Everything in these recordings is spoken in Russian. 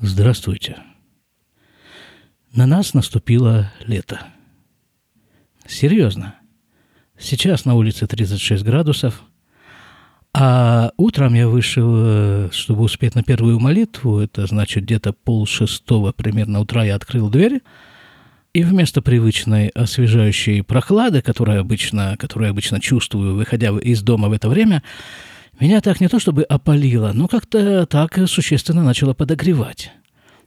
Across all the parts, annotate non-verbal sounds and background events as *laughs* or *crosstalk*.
Здравствуйте. На нас наступило лето. Серьезно. Сейчас на улице 36 градусов, а утром я вышел, э, чтобы успеть на первую молитву, это значит где-то пол шестого примерно утра я открыл дверь, и вместо привычной освежающей прохлады, которую обычно, которую обычно чувствую, выходя из дома в это время, меня так не то чтобы опалило, но как-то так существенно начало подогревать.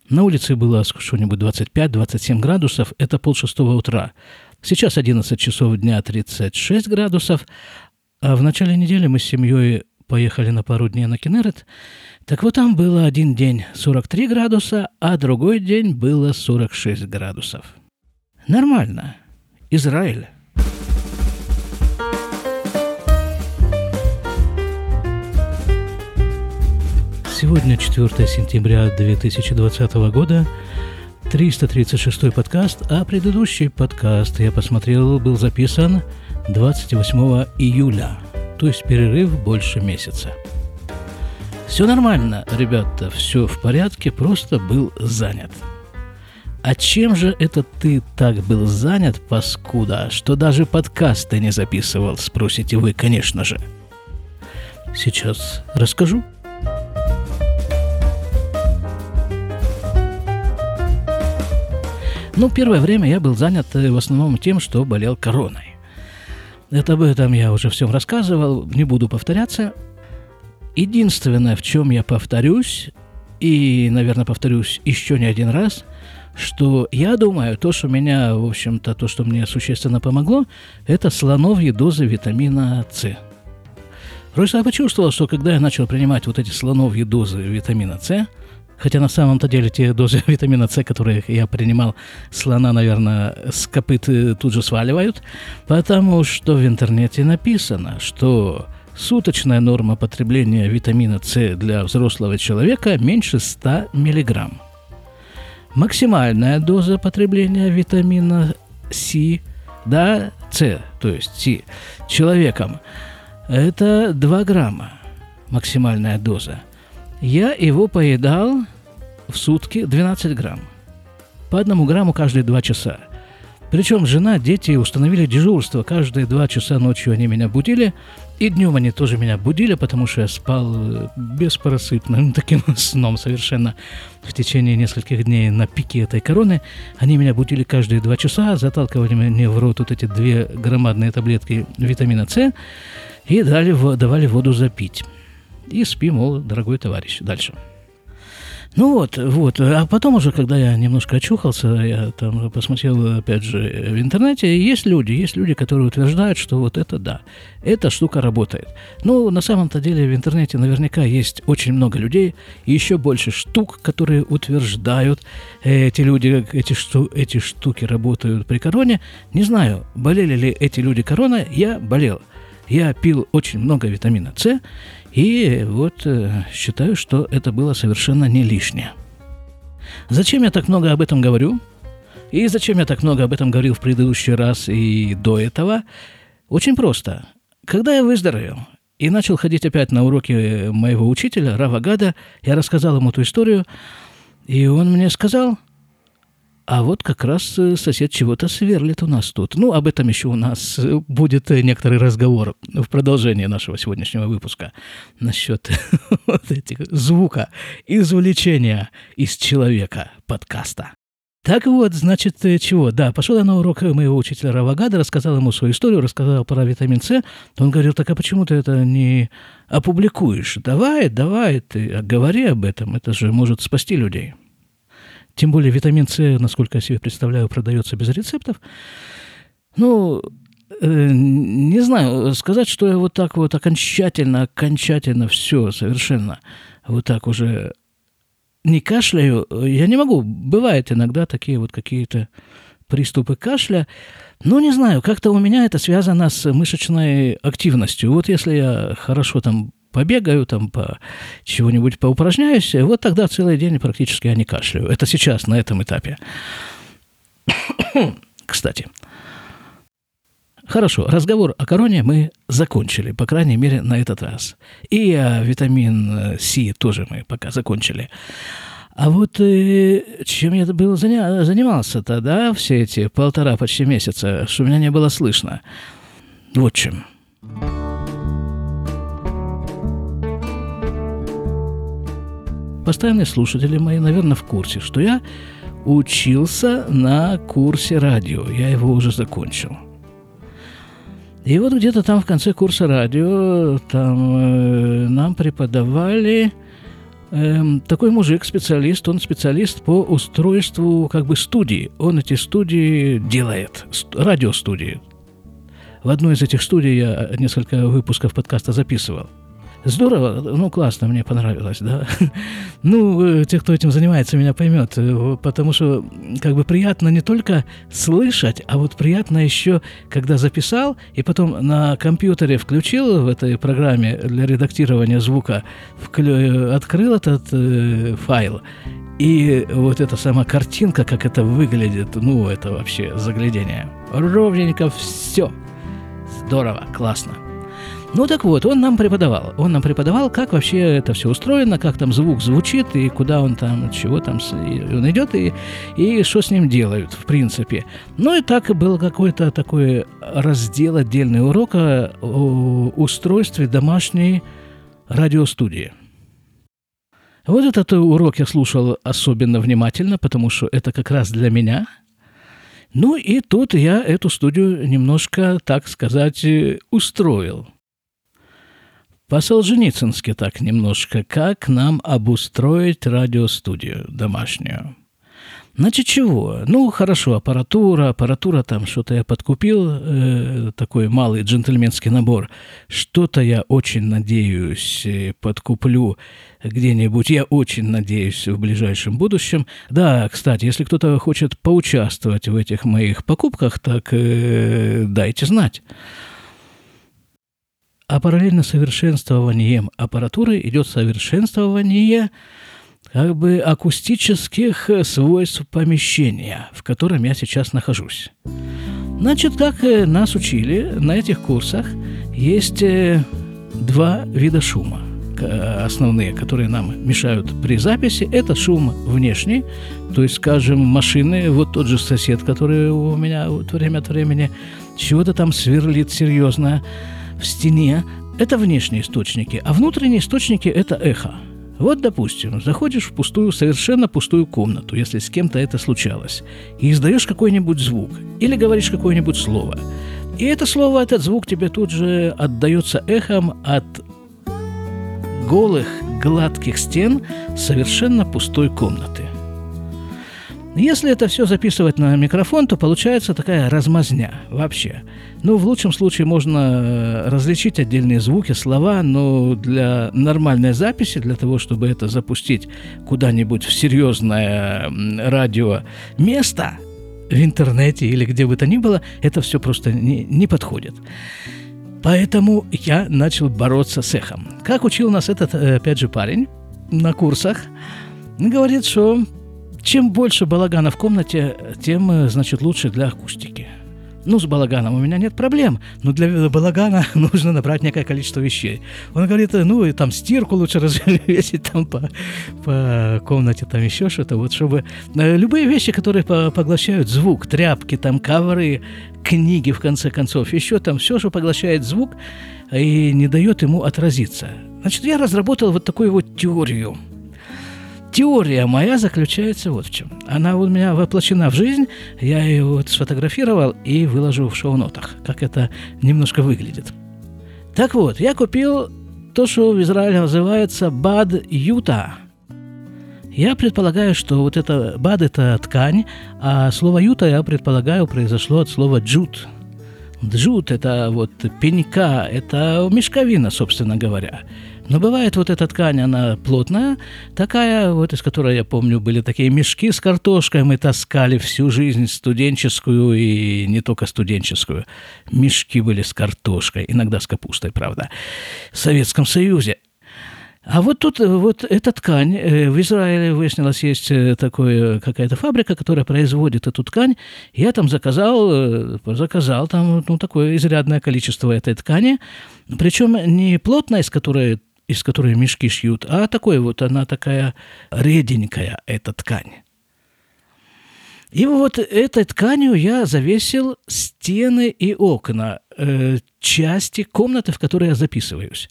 На улице было что-нибудь 25-27 градусов, это полшестого утра. Сейчас 11 часов дня 36 градусов, а в начале недели мы с семьей поехали на пару дней на Кенерет. Так вот там было один день 43 градуса, а другой день было 46 градусов. Нормально. Израиль. Сегодня 4 сентября 2020 года, 336 подкаст, а предыдущий подкаст, я посмотрел, был записан 28 июля, то есть перерыв больше месяца. Все нормально, ребята, все в порядке, просто был занят. А чем же это ты так был занят, паскуда, что даже подкасты не записывал, спросите вы, конечно же. Сейчас расскажу. Ну, первое время я был занят э, в основном тем, что болел короной. Это об этом я уже всем рассказывал, не буду повторяться. Единственное, в чем я повторюсь, и, наверное, повторюсь еще не один раз, что я думаю, то, что меня, в общем-то, то, что мне существенно помогло, это слоновьи дозы витамина С. Просто я почувствовал, что когда я начал принимать вот эти слоновьи дозы витамина С, Хотя на самом-то деле те дозы *laughs* витамина С, которые я принимал, слона, наверное, с копыт э, тут же сваливают, потому что в интернете написано, что суточная норма потребления витамина С для взрослого человека меньше 100 миллиграмм. Максимальная доза потребления витамина С, да, С, то есть С, человеком, это 2 грамма максимальная доза – я его поедал в сутки 12 грамм. По одному грамму каждые два часа. Причем жена, дети установили дежурство. Каждые два часа ночью они меня будили. И днем они тоже меня будили, потому что я спал э, беспоросыпным *laughs* таким сном совершенно в течение нескольких дней на пике этой короны. Они меня будили каждые два часа, заталкивали мне в рот вот эти две громадные таблетки витамина С и дали, давали воду запить. И спи, мол, дорогой товарищ. Дальше. Ну вот, вот. А потом уже, когда я немножко очухался, я там посмотрел, опять же, в интернете, есть люди, есть люди, которые утверждают, что вот это да, эта штука работает. Ну, на самом-то деле в интернете наверняка есть очень много людей, и еще больше штук, которые утверждают, эти люди, эти, шту, эти штуки работают при короне. Не знаю, болели ли эти люди короной, я болел. Я пил очень много витамина С, и вот э, считаю, что это было совершенно не лишнее. Зачем я так много об этом говорю? И зачем я так много об этом говорил в предыдущий раз и до этого? Очень просто. Когда я выздоровел и начал ходить опять на уроки моего учителя, Рава Гада, я рассказал ему эту историю, и он мне сказал – а вот как раз э, сосед чего-то сверлит у нас тут. Ну, об этом еще у нас э, будет э, некоторый разговор в продолжении нашего сегодняшнего выпуска насчет *laughs* вот этих звука извлечения из человека подкаста. Так вот, значит, чего? Да, пошел я на урок моего учителя Равагада, рассказал ему свою историю, рассказал про витамин С. Он говорил, так а почему ты это не опубликуешь? Давай, давай, ты говори об этом, это же может спасти людей. Тем более витамин С, насколько я себе представляю, продается без рецептов. Ну, э, не знаю, сказать, что я вот так вот окончательно, окончательно все совершенно вот так уже не кашляю, я не могу. Бывают иногда такие вот какие-то приступы кашля. Но не знаю, как-то у меня это связано с мышечной активностью. Вот если я хорошо там побегаю, там, по чего-нибудь поупражняюсь, вот тогда целый день практически я не кашляю. Это сейчас, на этом этапе. *coughs* Кстати, Хорошо, разговор о короне мы закончили, по крайней мере, на этот раз. И о витамин С тоже мы пока закончили. А вот э, чем я был заня- занимался тогда, все эти полтора почти месяца, что меня не было слышно. Вот чем. Постоянные слушатели мои, наверное, в курсе, что я учился на курсе радио. Я его уже закончил. И вот где-то там в конце курса радио там э, нам преподавали Эм, такой мужик, специалист, он специалист по устройству как бы студии. Он эти студии делает, радиостудии. В одной из этих студий я несколько выпусков подкаста записывал. Здорово, ну классно, мне понравилось, да. *laughs* Ну, э, те, кто этим занимается, меня поймет, э, потому что как бы приятно не только слышать, а вот приятно еще, когда записал и потом на компьютере включил в этой программе для редактирования звука, вклю... открыл этот э, файл, и вот эта сама картинка, как это выглядит, ну, это вообще заглядение. Ровненько все. Здорово, классно. Ну так вот, он нам преподавал. Он нам преподавал, как вообще это все устроено, как там звук звучит, и куда он там, чего там он идет, и, и что с ним делают, в принципе. Ну и так был какой-то такой раздел отдельный урока о устройстве домашней радиостудии. Вот этот урок я слушал особенно внимательно, потому что это как раз для меня. Ну и тут я эту студию немножко, так сказать, устроил – по-солженицынски так немножко, как нам обустроить радиостудию домашнюю. Значит, чего? Ну, хорошо, аппаратура, аппаратура там, что-то я подкупил, э, такой малый джентльменский набор. Что-то я очень надеюсь э, подкуплю где-нибудь, я очень надеюсь, в ближайшем будущем. Да, кстати, если кто-то хочет поучаствовать в этих моих покупках, так э, дайте знать. А параллельно совершенствованием аппаратуры идет совершенствование как бы акустических свойств помещения, в котором я сейчас нахожусь. Значит, как э, нас учили на этих курсах, есть э, два вида шума основные, которые нам мешают при записи, это шум внешний, то есть, скажем, машины, вот тот же сосед, который у меня вот время от времени чего-то там сверлит серьезно, в стене – это внешние источники, а внутренние источники – это эхо. Вот, допустим, заходишь в пустую, совершенно пустую комнату, если с кем-то это случалось, и издаешь какой-нибудь звук, или говоришь какое-нибудь слово. И это слово, этот звук тебе тут же отдается эхом от голых, гладких стен совершенно пустой комнаты. Если это все записывать на микрофон, то получается такая размазня вообще. Ну, в лучшем случае можно э, различить отдельные звуки, слова, но для нормальной записи, для того, чтобы это запустить куда-нибудь в серьезное радио место, в интернете или где бы то ни было, это все просто не, не подходит. Поэтому я начал бороться с эхом. Как учил нас этот, э, опять же, парень на курсах, говорит, что чем больше балагана в комнате, тем, э, значит, лучше для акустики. Ну, с балаганом у меня нет проблем, но для балагана *laughs* нужно набрать некое количество вещей. Он говорит, ну, и там стирку лучше *laughs* развесить там по, по комнате, там еще что-то, вот чтобы... Э, любые вещи, которые поглощают звук, тряпки, там, ковры, книги, в конце концов, еще там все, что поглощает звук и не дает ему отразиться. Значит, я разработал вот такую вот теорию – Теория моя заключается вот в чем. Она у меня воплощена в жизнь, я ее вот сфотографировал и выложу в шоу-нотах, как это немножко выглядит. Так вот, я купил то, что в Израиле называется бад юта. Я предполагаю, что вот это бад – это ткань, а слово юта, я предполагаю, произошло от слова джут. Джут – это вот пенька, это мешковина, собственно говоря. Но бывает вот эта ткань, она плотная, такая, вот из которой, я помню, были такие мешки с картошкой, мы таскали всю жизнь студенческую и не только студенческую. Мешки были с картошкой, иногда с капустой, правда, в Советском Союзе. А вот тут вот эта ткань, э, в Израиле выяснилось, есть э, такая какая-то фабрика, которая производит эту ткань. Я там заказал, э, заказал там ну, такое изрядное количество этой ткани. Причем не плотная, из которой из которой мешки шьют, а такой вот она такая реденькая, эта ткань. И вот этой тканью я завесил стены и окна, э, части комнаты, в которой я записываюсь.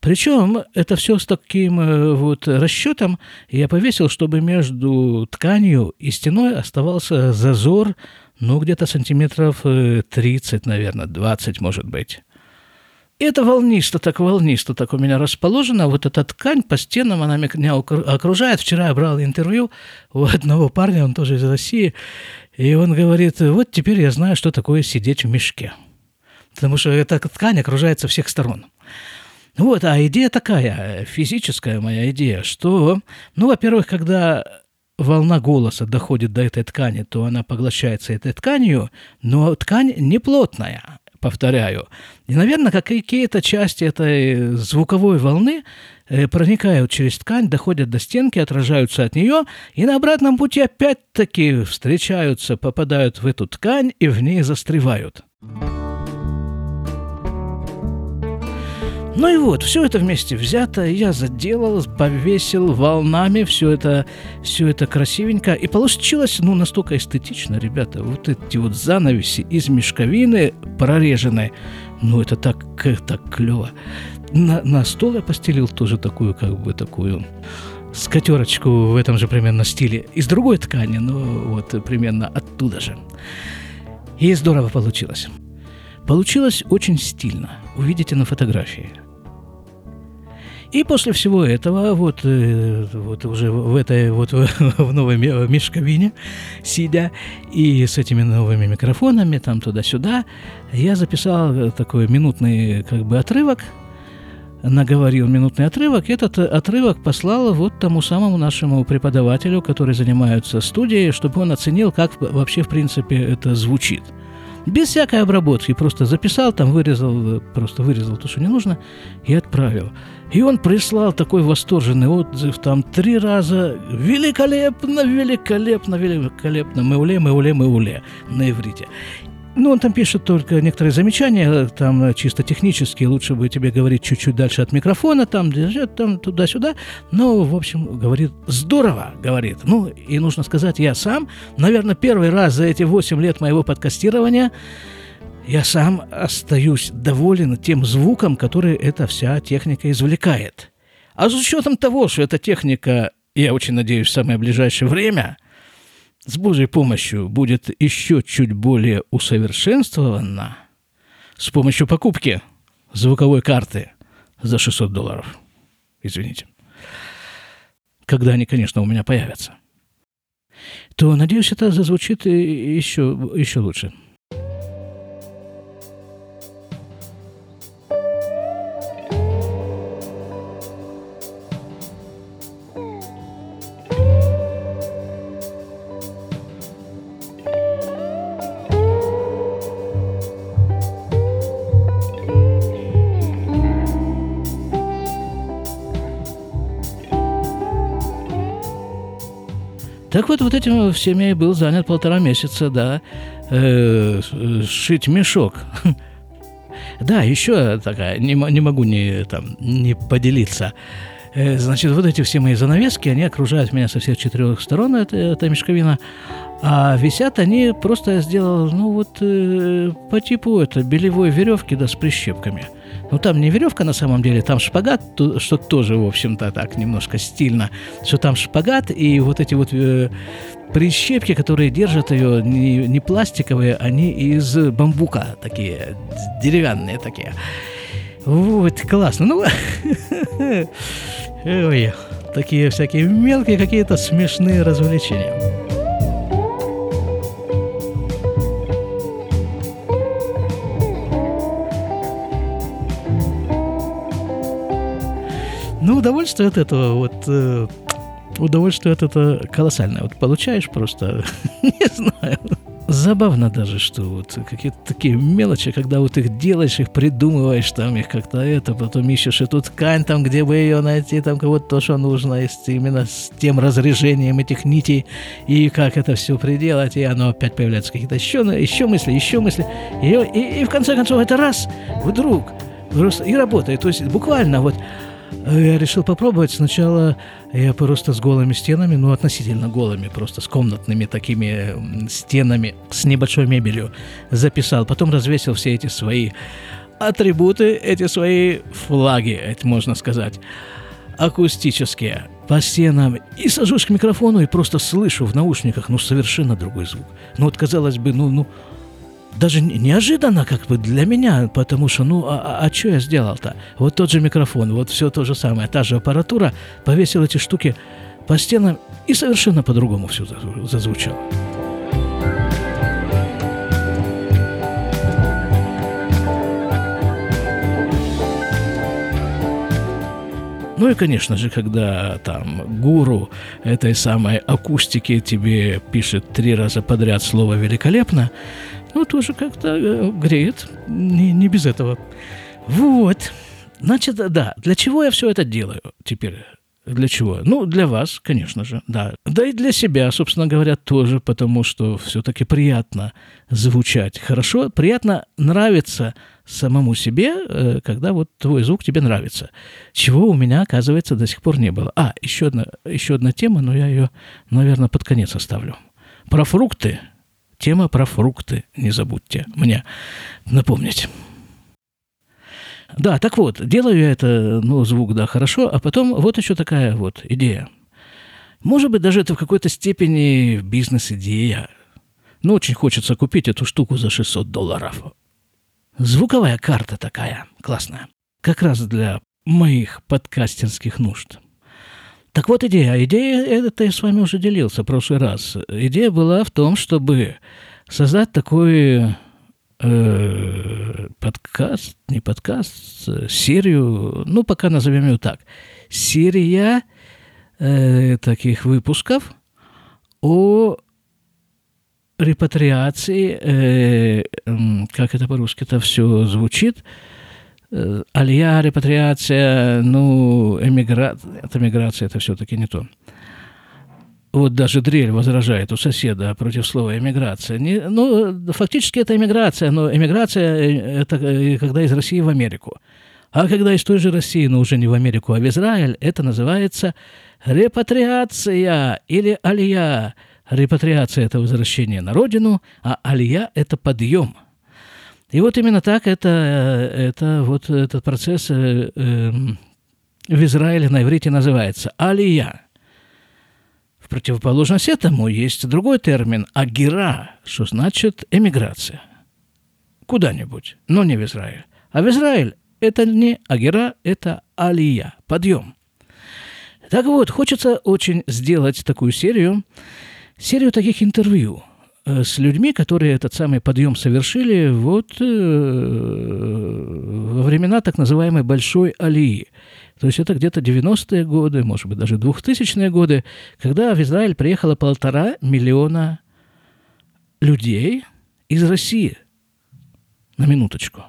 Причем это все с таким э, вот расчетом я повесил, чтобы между тканью и стеной оставался зазор, ну, где-то сантиметров 30, э, наверное, 20, может быть. Это волнисто, так волнисто так у меня расположено. Вот эта ткань по стенам, она меня окружает. Вчера я брал интервью у одного парня, он тоже из России, и он говорит, вот теперь я знаю, что такое сидеть в мешке. Потому что эта ткань окружает со всех сторон. Вот, а идея такая, физическая моя идея, что, ну, во-первых, когда волна голоса доходит до этой ткани, то она поглощается этой тканью, но ткань не плотная, повторяю. И, наверное, какие-то части этой звуковой волны э, проникают через ткань, доходят до стенки, отражаются от нее, и на обратном пути опять-таки встречаются, попадают в эту ткань и в ней застревают. Ну и вот, все это вместе взято, я заделал, повесил волнами, все это, все это красивенько. И получилось, ну, настолько эстетично, ребята. Вот эти вот занавеси из мешковины прореженные. Ну, это так, так клево. На, на стол я постелил тоже такую, как бы, такую скатерочку в этом же примерно стиле. Из другой ткани, но вот примерно оттуда же. И здорово получилось. Получилось очень стильно. Увидите на фотографии. И после всего этого, вот, э, вот уже в этой вот *laughs* в новой мешковине, сидя и с этими новыми микрофонами, там туда-сюда, я записал такой минутный как бы отрывок, наговорил минутный отрывок. Этот отрывок послал вот тому самому нашему преподавателю, который занимается студией, чтобы он оценил, как вообще в принципе это звучит. Без всякой обработки, просто записал, там вырезал, просто вырезал то, что не нужно, и отправил. И он прислал такой восторженный отзыв, там три раза «Великолепно, великолепно, великолепно, мы мы уле, мы уле на иврите. Ну, он там пишет только некоторые замечания, там чисто технические, лучше бы тебе говорить чуть-чуть дальше от микрофона, там, там туда-сюда. Но, в общем, говорит, здорово, говорит. Ну, и нужно сказать, я сам, наверное, первый раз за эти 8 лет моего подкастирования я сам остаюсь доволен тем звуком, который эта вся техника извлекает. А с учетом того, что эта техника, я очень надеюсь, в самое ближайшее время, с Божьей помощью будет еще чуть более усовершенствована с помощью покупки звуковой карты за 600 долларов. Извините. Когда они, конечно, у меня появятся. То, надеюсь, это зазвучит еще, еще лучше. Так вот, вот этим всеми я был занят полтора месяца, да, э, шить мешок. *laughs* Да, еще такая, не, не могу не, там, не поделиться. Э, значит, вот эти все мои занавески, они окружают меня со всех четырех сторон, это, это мешковина. А висят они просто я сделал, ну вот, э, по типу это, белевой веревки, да, с прищепками – ну, там не веревка на самом деле, там шпагат, что тоже, в общем-то, так немножко стильно, что там шпагат и вот эти вот э, прищепки, которые держат ее, не, не пластиковые, они из бамбука такие, деревянные такие. Вот, классно. Ну, *laughs* такие всякие мелкие какие-то смешные развлечения. Ну, удовольствие от этого, вот, э, удовольствие от этого колоссальное. Вот получаешь просто, *laughs* не знаю, забавно даже, что вот какие-то такие мелочи, когда вот их делаешь, их придумываешь, там их как-то это, потом ищешь эту ткань, там, где бы ее найти, там, кого-то то, что нужно, есть именно с тем разрежением этих нитей, и как это все приделать, и оно опять появляются какие-то еще, еще мысли, еще мысли, и, и, и в конце концов это раз, вдруг, просто и работает, то есть буквально вот Я решил попробовать. Сначала я просто с голыми стенами, ну, относительно голыми, просто с комнатными такими стенами, с небольшой мебелью записал. Потом развесил все эти свои атрибуты, эти свои флаги, это можно сказать, акустические по стенам и сажусь к микрофону и просто слышу в наушниках, ну, совершенно другой звук. Ну, вот, казалось бы, ну, ну, даже неожиданно как бы для меня, потому что, ну, а, а, а что я сделал-то? Вот тот же микрофон, вот все то же самое, та же аппаратура, повесил эти штуки по стенам и совершенно по-другому все зазвучало. Ну и, конечно же, когда там гуру этой самой акустики тебе пишет три раза подряд слово «великолепно», ну, тоже как-то э, греет. Не, не без этого. Вот. Значит, да, для чего я все это делаю теперь? Для чего? Ну, для вас, конечно же, да. Да и для себя, собственно говоря, тоже, потому что все-таки приятно звучать хорошо, приятно нравится самому себе, э, когда вот твой звук тебе нравится. Чего у меня, оказывается, до сих пор не было. А, еще одна, еще одна тема, но я ее, наверное, под конец оставлю. Про фрукты. Тема про фрукты, не забудьте мне напомнить. Да, так вот, делаю я это, ну, звук, да, хорошо, а потом вот еще такая вот идея. Может быть, даже это в какой-то степени бизнес-идея. Ну, очень хочется купить эту штуку за 600 долларов. Звуковая карта такая, классная. Как раз для моих подкастерских нужд. Так вот идея. Идея, это я с вами уже делился в прошлый раз. Идея была в том, чтобы создать такой э, подкаст, не подкаст, серию, ну, пока назовем ее так. Серия э, таких выпусков о репатриации, э, как это по-русски это все звучит, э, алия, репатриация, ну, эмиграция, это эмиграция, это все-таки не то. Вот даже дрель возражает у соседа против слова эмиграция. Не, ну, фактически это эмиграция, но эмиграция э, – это э, когда из России в Америку. А когда из той же России, но уже не в Америку, а в Израиль, это называется репатриация или алия – Репатриация – это возвращение на родину, а алия – это подъем. И вот именно так это, это вот этот процесс э, э, в Израиле на иврите называется алия. В противоположность этому есть другой термин – агира, что значит эмиграция. Куда-нибудь, но не в Израиль. А в Израиль это не агира, это алия, подъем. Так вот, хочется очень сделать такую серию, серию таких интервью э, с людьми, которые этот самый подъем совершили вот э, во времена так называемой Большой Алии. То есть это где-то 90-е годы, может быть, даже 2000-е годы, когда в Израиль приехало полтора миллиона людей из России. На минуточку.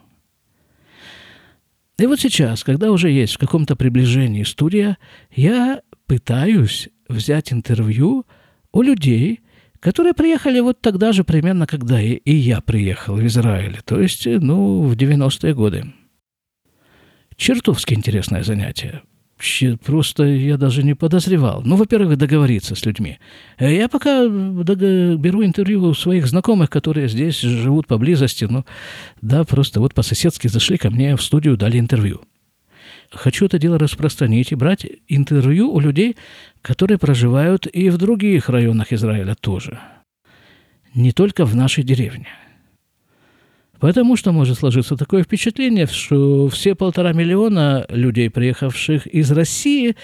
И вот сейчас, когда уже есть в каком-то приближении студия, я пытаюсь взять интервью – у людей, которые приехали вот тогда же примерно, когда и, и я приехал в Израиль, то есть, ну, в 90-е годы. Чертовски интересное занятие. Просто я даже не подозревал. Ну, во-первых, договориться с людьми. Я пока беру интервью у своих знакомых, которые здесь живут поблизости. Ну, да, просто вот по-соседски зашли ко мне в студию, дали интервью хочу это дело распространить и брать интервью у людей, которые проживают и в других районах Израиля тоже. Не только в нашей деревне. Потому что может сложиться такое впечатление, что все полтора миллиона людей, приехавших из России,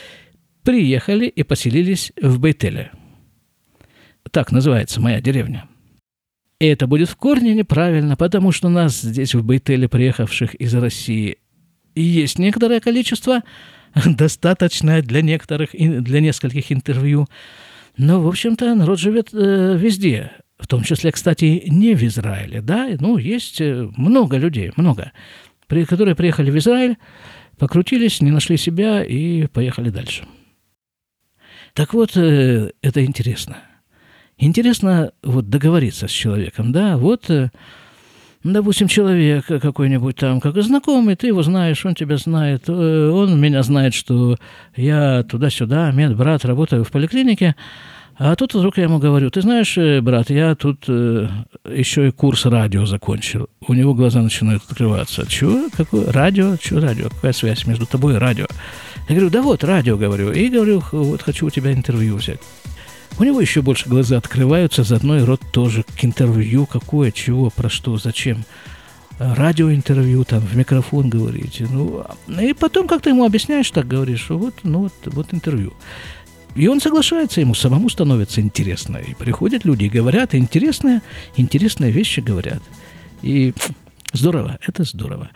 приехали и поселились в Бейтеле. Так называется моя деревня. И это будет в корне неправильно, потому что нас здесь в Бейтеле, приехавших из России, есть некоторое количество, *laughs* достаточное для некоторых, для нескольких интервью. Но, в общем-то, народ живет э, везде, в том числе, кстати, не в Израиле, да, ну, есть э, много людей, много, при, которые приехали в Израиль, покрутились, не нашли себя и поехали дальше. Так вот, э, это интересно. Интересно вот договориться с человеком, да, вот... Э, допустим, человек какой-нибудь там, как знакомый, ты его знаешь, он тебя знает, э, он меня знает, что я туда-сюда, медбрат, работаю в поликлинике, а тут вдруг я ему говорю, ты знаешь, э, брат, я тут э, еще и курс радио закончил. У него глаза начинают открываться. Чего? Какое? Радио? Чего радио? Какая связь между тобой и радио? Я говорю, да вот, радио, говорю. И говорю, вот хочу у тебя интервью взять. У него еще больше глаза открываются, заодно и рот тоже к интервью. Какое, чего, про что, зачем? радиоинтервью, там, в микрофон говорите. Ну, и потом как-то ему объясняешь, так говоришь, что вот, ну, вот, вот интервью. И он соглашается, ему самому становится интересно. И приходят люди и говорят, интересные, интересные вещи говорят. И здорово, это здорово.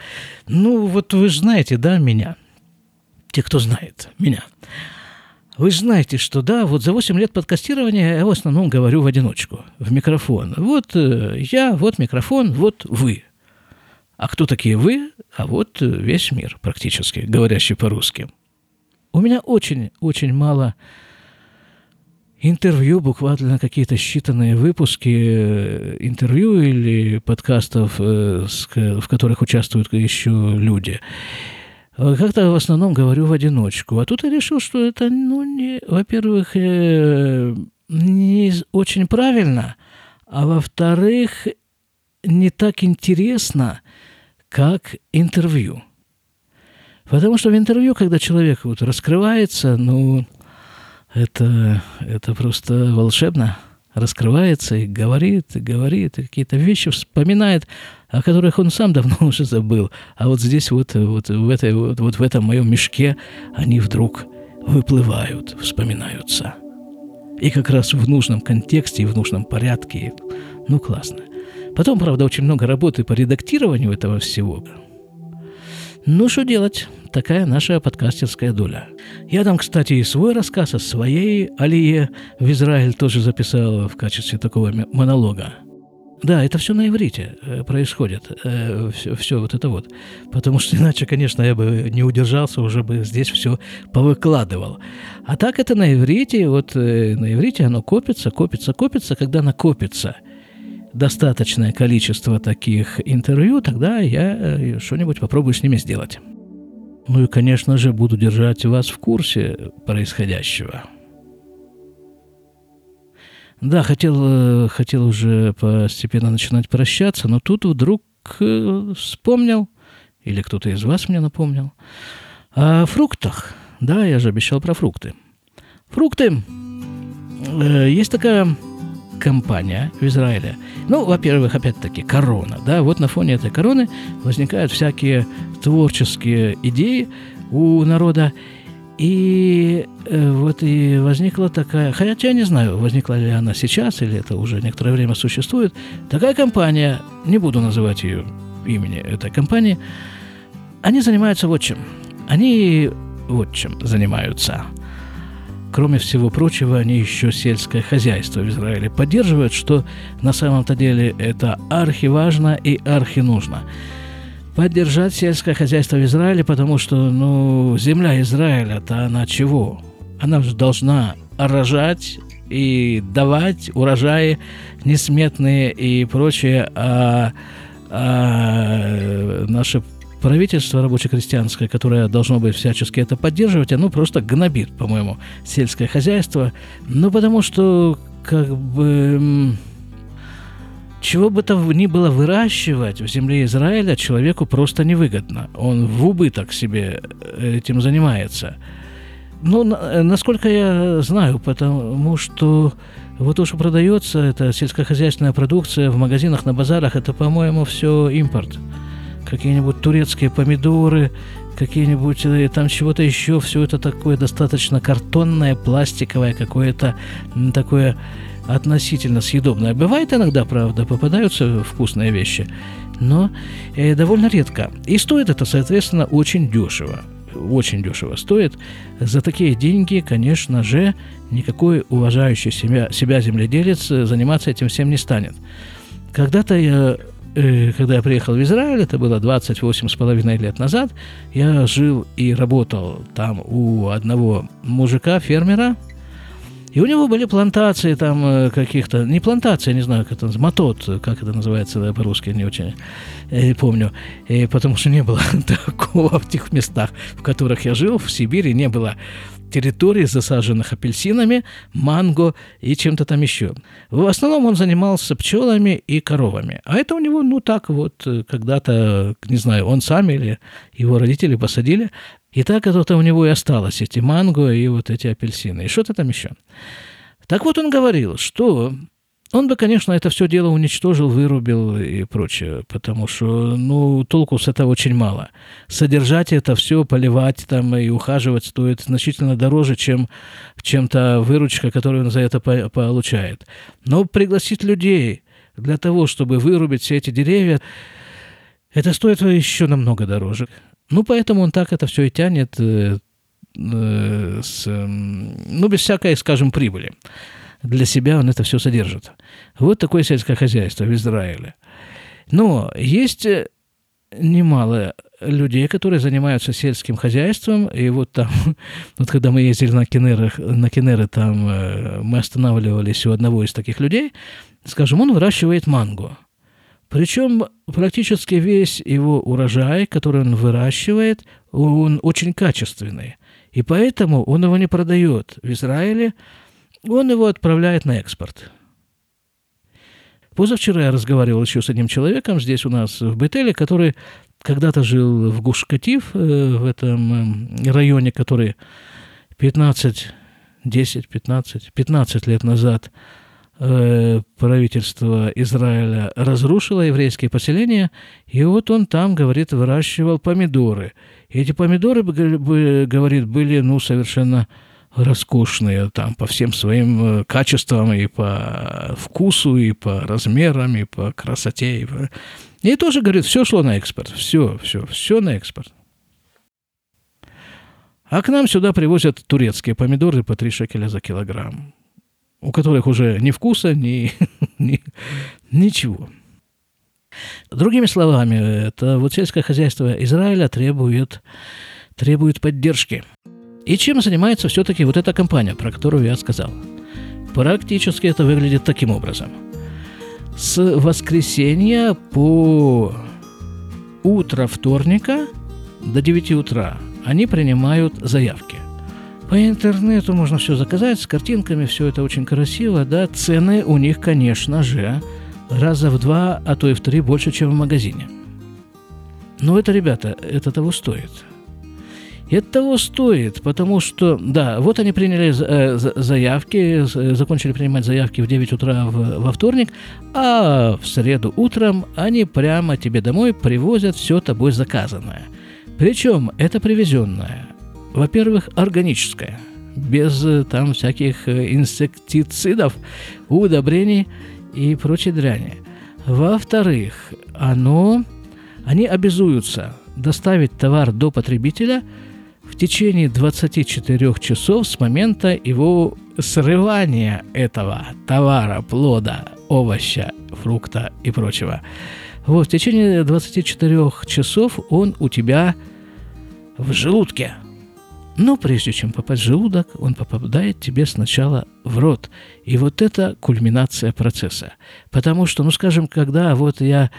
Ну, вот вы знаете, да, меня. Те, кто знает меня. Вы знаете, что да, вот за 8 лет подкастирования я в основном говорю в одиночку, в микрофон. Вот э, я, вот микрофон, вот вы. А кто такие вы? А вот э, весь мир практически, говорящий по-русски. У меня очень-очень мало интервью, буквально какие-то считанные выпуски э, интервью или подкастов, в которых участвуют еще люди. Э, как-то в основном говорю в одиночку. А тут я решил, что это, ну, не, во-первых, э, не очень правильно, а во-вторых, не так интересно, как интервью. Потому что в интервью, когда человек вот раскрывается, ну, это, это просто волшебно раскрывается и говорит, и говорит, и какие-то вещи вспоминает, о которых он сам давно *laughs* уже забыл. А вот здесь вот, вот, в, этой, вот, вот в этом моем мешке они вдруг выплывают, вспоминаются. И как раз в нужном контексте и в нужном порядке. Ну, классно. Потом, правда, очень много работы по редактированию этого всего. Ну, что делать? Такая наша подкастерская доля. Я там, кстати, и свой рассказ о своей алие в Израиль тоже записал в качестве такого монолога. Да, это все на иврите э, происходит, все, э, все вот это вот. Потому что *laughs* иначе, конечно, я бы не удержался, уже бы здесь все повыкладывал. А так это на иврите, вот э, на иврите оно копится, копится, копится. Когда накопится достаточное количество таких интервью, тогда я что-нибудь попробую с ними сделать. Ну и, конечно же, буду держать вас в курсе происходящего. Да, хотел, э, хотел уже постепенно начинать прощаться, но тут вдруг э, вспомнил, или кто-то из вас мне напомнил, о фруктах. Да, я же обещал про фрукты. Фрукты. Э, есть такая компания в Израиле. Ну, во-первых, опять-таки, корона. Да, вот на фоне этой короны возникают всякие творческие идеи у народа. И э, вот и возникла такая, хотя я не знаю, возникла ли она сейчас или это уже некоторое время существует, такая компания, не буду называть ее имени этой компании, они занимаются вот чем. Они вот чем занимаются – Кроме всего прочего, они еще сельское хозяйство в Израиле поддерживают, что на самом-то деле это архиважно и архинужно. Поддержать сельское хозяйство в Израиле, потому что, ну, земля Израиля-то она чего? Она же должна рожать и давать урожаи несметные и прочее, а, а наши правительство рабоче-крестьянское, которое должно быть всячески это поддерживать, оно просто гнобит, по-моему, сельское хозяйство. Ну, потому что, как бы, чего бы то ни было выращивать в земле Израиля, человеку просто невыгодно. Он в убыток себе э, этим занимается. Ну, насколько я знаю, потому что вот то, что продается, это сельскохозяйственная продукция в магазинах, на базарах, это, по-моему, все импорт какие-нибудь турецкие помидоры, какие-нибудь э, там чего-то еще, все это такое достаточно картонное, пластиковое, какое-то такое относительно съедобное. Бывает иногда, правда, попадаются вкусные вещи, но э, довольно редко. И стоит это, соответственно, очень дешево. Очень дешево стоит. За такие деньги, конечно же, никакой уважающий себя, себя земледелец э, заниматься этим всем не станет. Когда-то я когда я приехал в Израиль, это было 28 с половиной лет назад, я жил и работал там у одного мужика, фермера, И у него были плантации там э, каких-то, не плантации, не знаю, как это мотот, как это называется да, по-русски, не очень не помню, и потому что не было *laughs* такого в тех местах, в которых я жил, в Сибири не было территорий, засаженных апельсинами, манго и чем-то там еще. В основном он занимался пчелами и коровами. А это у него, ну так вот, э, когда-то, не знаю, он сам или его родители посадили. И так это у него и осталось, эти манго и вот эти апельсины. И что-то там еще. Так вот он говорил, что он бы, конечно, это все дело уничтожил, вырубил и прочее, потому что, ну, толку с этого очень мало. Содержать это все, поливать там и ухаживать стоит значительно дороже, чем чем-то выручка, которую он за это получает. Но пригласить людей для того, чтобы вырубить все эти деревья, это стоит еще намного дороже. Ну, поэтому он так это все и тянет, э, э, с, ну, без всякой, скажем, прибыли для себя он это все содержит. Вот такое сельское хозяйство в Израиле. Но есть э, немало людей, которые занимаются сельским хозяйством, и вот там, *laughs* вот когда мы ездили на Кенеры, на Кенеры, там э, мы останавливались у одного из таких людей, скажем, он выращивает манго. Причем практически весь его урожай, который он выращивает, он очень качественный. И поэтому он его не продает в Израиле, он его отправляет на экспорт. Позавчера я разговаривал еще с одним человеком здесь у нас в Бетеле, который когда-то жил в Гушкатив, э, в этом э, районе, который 15, 10, 15, 15 лет назад э, правительство Израиля разрушило еврейские поселения, и вот он там, говорит, выращивал помидоры. И эти помидоры, говорит, были, ну, совершенно роскошные там по всем своим э, качествам и по вкусу, и по размерам, и по красоте. И, по... и тоже, говорит, все шло на экспорт. Все, все, все на экспорт. А к нам сюда привозят турецкие помидоры по 3 шекеля за килограмм, у которых уже ни вкуса, ни, *laughs* ни ничего. Другими словами, это вот сельское хозяйство Израиля требует, требует поддержки – и чем занимается все-таки вот эта компания, про которую я сказал? Практически это выглядит таким образом. С воскресенья по утро вторника до 9 утра они принимают заявки. По интернету можно все заказать, с картинками, все это очень красиво, да. Цены у них, конечно же, раза в два, а то и в три больше, чем в магазине. Но это, ребята, это того стоит – это того стоит, потому что, да, вот они приняли э, заявки, э, закончили принимать заявки в 9 утра во вторник, а в среду утром они прямо тебе домой привозят все тобой заказанное. Причем это привезенное, во-первых, органическое, без э, там всяких инсектицидов, удобрений и прочей дряни. Во-вторых, оно, они обязуются доставить товар до потребителя – в течение 24 часов с момента его срывания этого товара, плода, овоща, фрукта и прочего. Вот, в течение 24 часов он у тебя в желудке. Но прежде чем попасть в желудок, он попадает тебе сначала в рот. И вот это кульминация процесса. Потому что, ну скажем, когда вот я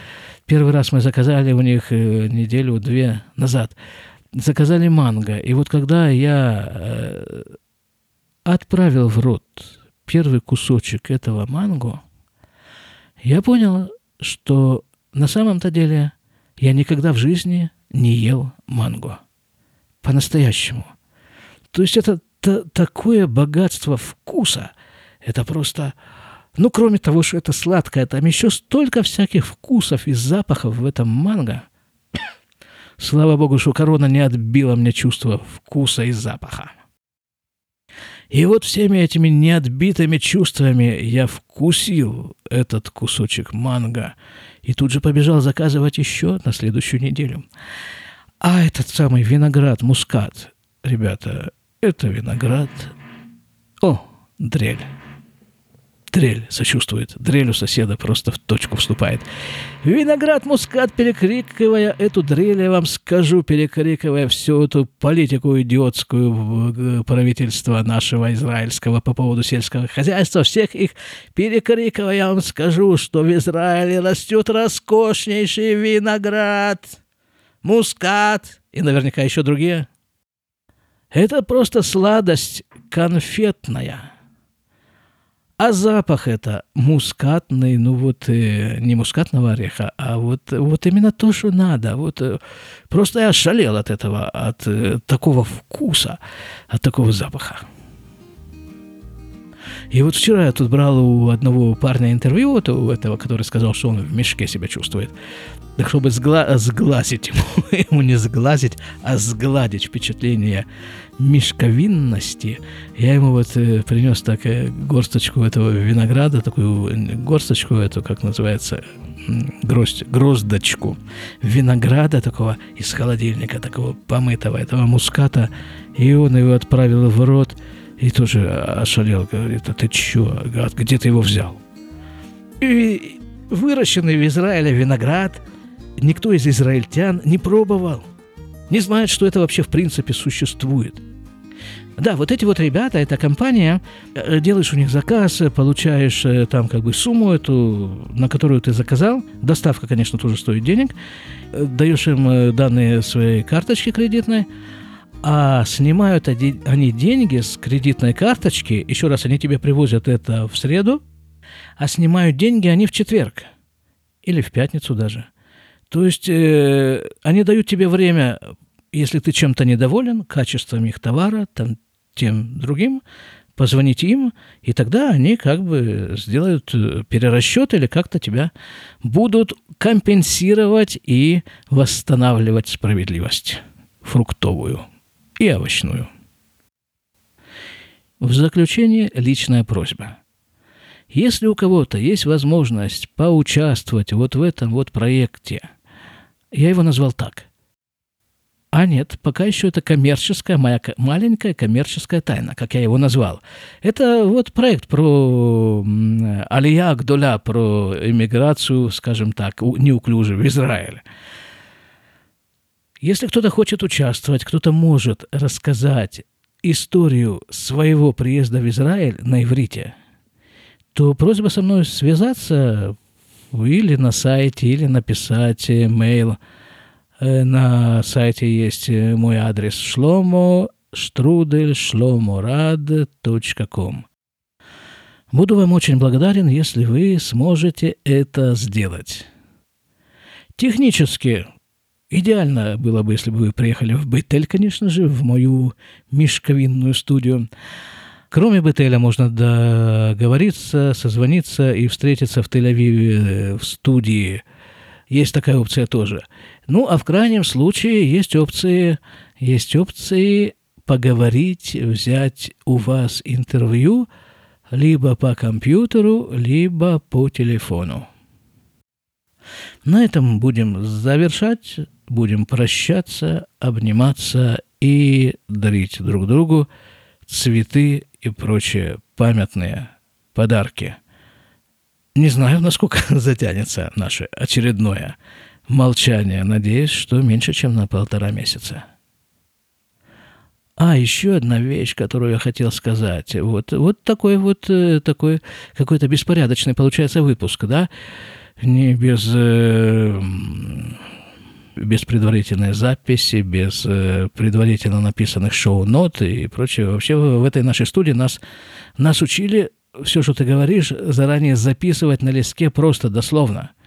первый раз мы заказали у них э, неделю-две назад – заказали манго. И вот когда я э, отправил в рот первый кусочек этого манго, я понял, что на самом-то деле я никогда в жизни не ел манго. По-настоящему. То есть это такое богатство вкуса. Это просто... Ну, кроме того, что это сладкое, там еще столько всяких вкусов и запахов в этом манго – Слава богу, что корона не отбила мне чувство вкуса и запаха. И вот всеми этими неотбитыми чувствами я вкусил этот кусочек манго и тут же побежал заказывать еще на следующую неделю. А этот самый виноград мускат, ребята, это виноград... О, дрель. Дрель сочувствует. Дрель у соседа просто в точку вступает. Виноград, мускат, перекрикивая эту дрель, я вам скажу, перекрикивая всю эту политику идиотскую правительства нашего израильского по поводу сельского хозяйства, всех их перекрикивая, я вам скажу, что в Израиле растет роскошнейший виноград, мускат и наверняка еще другие. Это просто сладость конфетная – а запах это мускатный, ну вот э, не мускатного ореха, а вот, вот именно то, что надо. Вот э, просто я ошалел от этого, от э, такого вкуса, от такого запаха. И вот вчера я тут брал у одного парня интервью, вот у этого, который сказал, что он в мешке себя чувствует. Так чтобы сгла- сглазить ему, *laughs* ему не сглазить, а сгладить впечатление мешковинности, я ему вот э, принес так э, горсточку этого винограда, такую э, горсточку эту, как называется, гроздь, гроздочку винограда такого из холодильника, такого помытого, этого муската, и он его отправил в рот, и тоже ошалел, говорит, а ты чё, где ты его взял? И выращенный в Израиле виноград никто из израильтян не пробовал, не знает, что это вообще в принципе существует – да, вот эти вот ребята, эта компания, э, делаешь у них заказ, э, получаешь э, там как бы сумму эту, на которую ты заказал. Доставка, конечно, тоже стоит денег. Даешь им данные своей карточки кредитной, а снимают они деньги с кредитной карточки, еще раз, они тебе привозят это в среду, а снимают деньги они в четверг или в пятницу даже. То есть э, они дают тебе время, если ты чем-то недоволен, качеством их товара, там, тем другим, позвонить им, и тогда они как бы сделают э, перерасчет или как-то тебя будут компенсировать и восстанавливать справедливость фруктовую и овощную. В заключение личная просьба. Если у кого-то есть возможность поучаствовать вот в этом вот проекте, я его назвал так – а нет, пока еще это коммерческая, моя маленькая коммерческая тайна, как я его назвал. Это вот проект про Алия Гдоля, про иммиграцию, скажем так, неуклюже в Израиль. Если кто-то хочет участвовать, кто-то может рассказать историю своего приезда в Израиль на иврите, то просьба со мной связаться или на сайте, или написать mail – Э, на сайте есть э, мой адрес шломо штрудель шломорад.ком. Буду вам очень благодарен, если вы сможете это сделать. Технически идеально было бы, если бы вы приехали в Бетель, конечно же, в мою мешковинную студию. Кроме Бетеля можно договориться, созвониться и встретиться в Тель-Авиве в студии. Есть такая опция тоже – ну, а в крайнем случае есть опции, есть опции поговорить, взять у вас интервью либо по компьютеру, либо по телефону. На этом будем завершать, будем прощаться, обниматься и дарить друг другу цветы и прочие памятные подарки. Не знаю, насколько *laughs* затянется наше очередное молчание. Надеюсь, что меньше, чем на полтора месяца. А, еще одна вещь, которую я хотел сказать. Вот, вот такой вот э, такой какой-то беспорядочный получается выпуск, да? Не без, э, без предварительной записи, без э, предварительно написанных шоу-нот и прочее. Вообще в этой нашей студии нас, нас учили все, что ты говоришь, заранее записывать на листке просто дословно –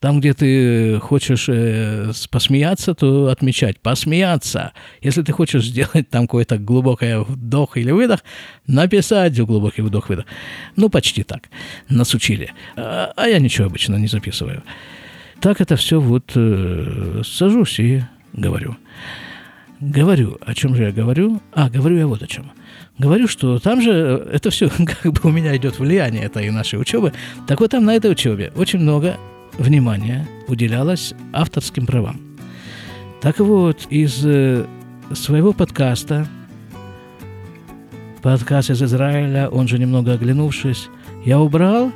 там, где ты хочешь э, посмеяться, то отмечать посмеяться. Если ты хочешь сделать там какой-то глубокий вдох или выдох, написать глубокий вдох-выдох. Ну, почти так. Нас учили. А, а я ничего обычно не записываю. Так это все вот э, сажусь и говорю. Говорю. О чем же я говорю? А, говорю я вот о чем. Говорю, что там же это все *laughs* как бы у меня идет влияние этой нашей учебы. Так вот там на этой учебе очень много внимание уделялось авторским правам. Так вот, из э, своего подкаста, подкаст из Израиля, он же немного оглянувшись, я убрал.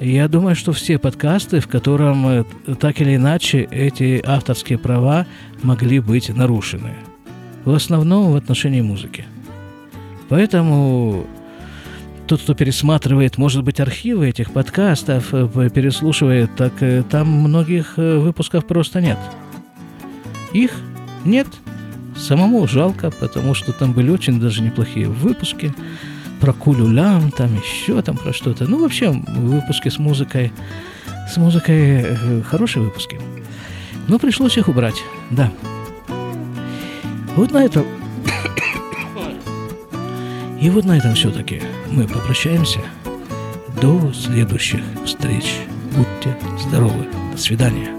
Я думаю, что все подкасты, в котором э, так или иначе эти авторские права могли быть нарушены. В основном в отношении музыки. Поэтому тот, кто пересматривает, может быть, архивы этих подкастов, э, переслушивает, так э, там многих выпусков просто нет. Их нет. Самому жалко, потому что там были очень даже неплохие выпуски про Кулюлям, там еще там про что-то. Ну, вообще, выпуски с музыкой, с музыкой э, хорошие выпуски. Но пришлось их убрать, да. Вот на этом... И вот на этом все-таки мы попрощаемся. До следующих встреч. Будьте здоровы. До свидания.